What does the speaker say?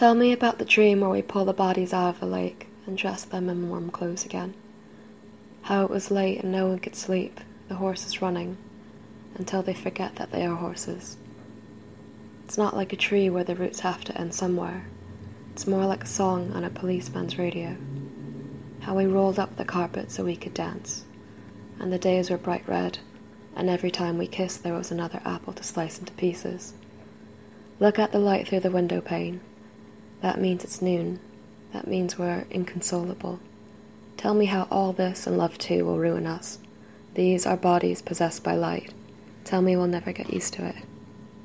Tell me about the dream where we pull the bodies out of the lake and dress them in warm clothes again. How it was late and no one could sleep, the horses running, until they forget that they are horses. It's not like a tree where the roots have to end somewhere. It's more like a song on a policeman's radio. How we rolled up the carpet so we could dance, and the days were bright red, and every time we kissed there was another apple to slice into pieces. Look at the light through the window pane. That means it's noon. That means we're inconsolable. Tell me how all this and love too will ruin us. These are bodies possessed by light. Tell me we'll never get used to it.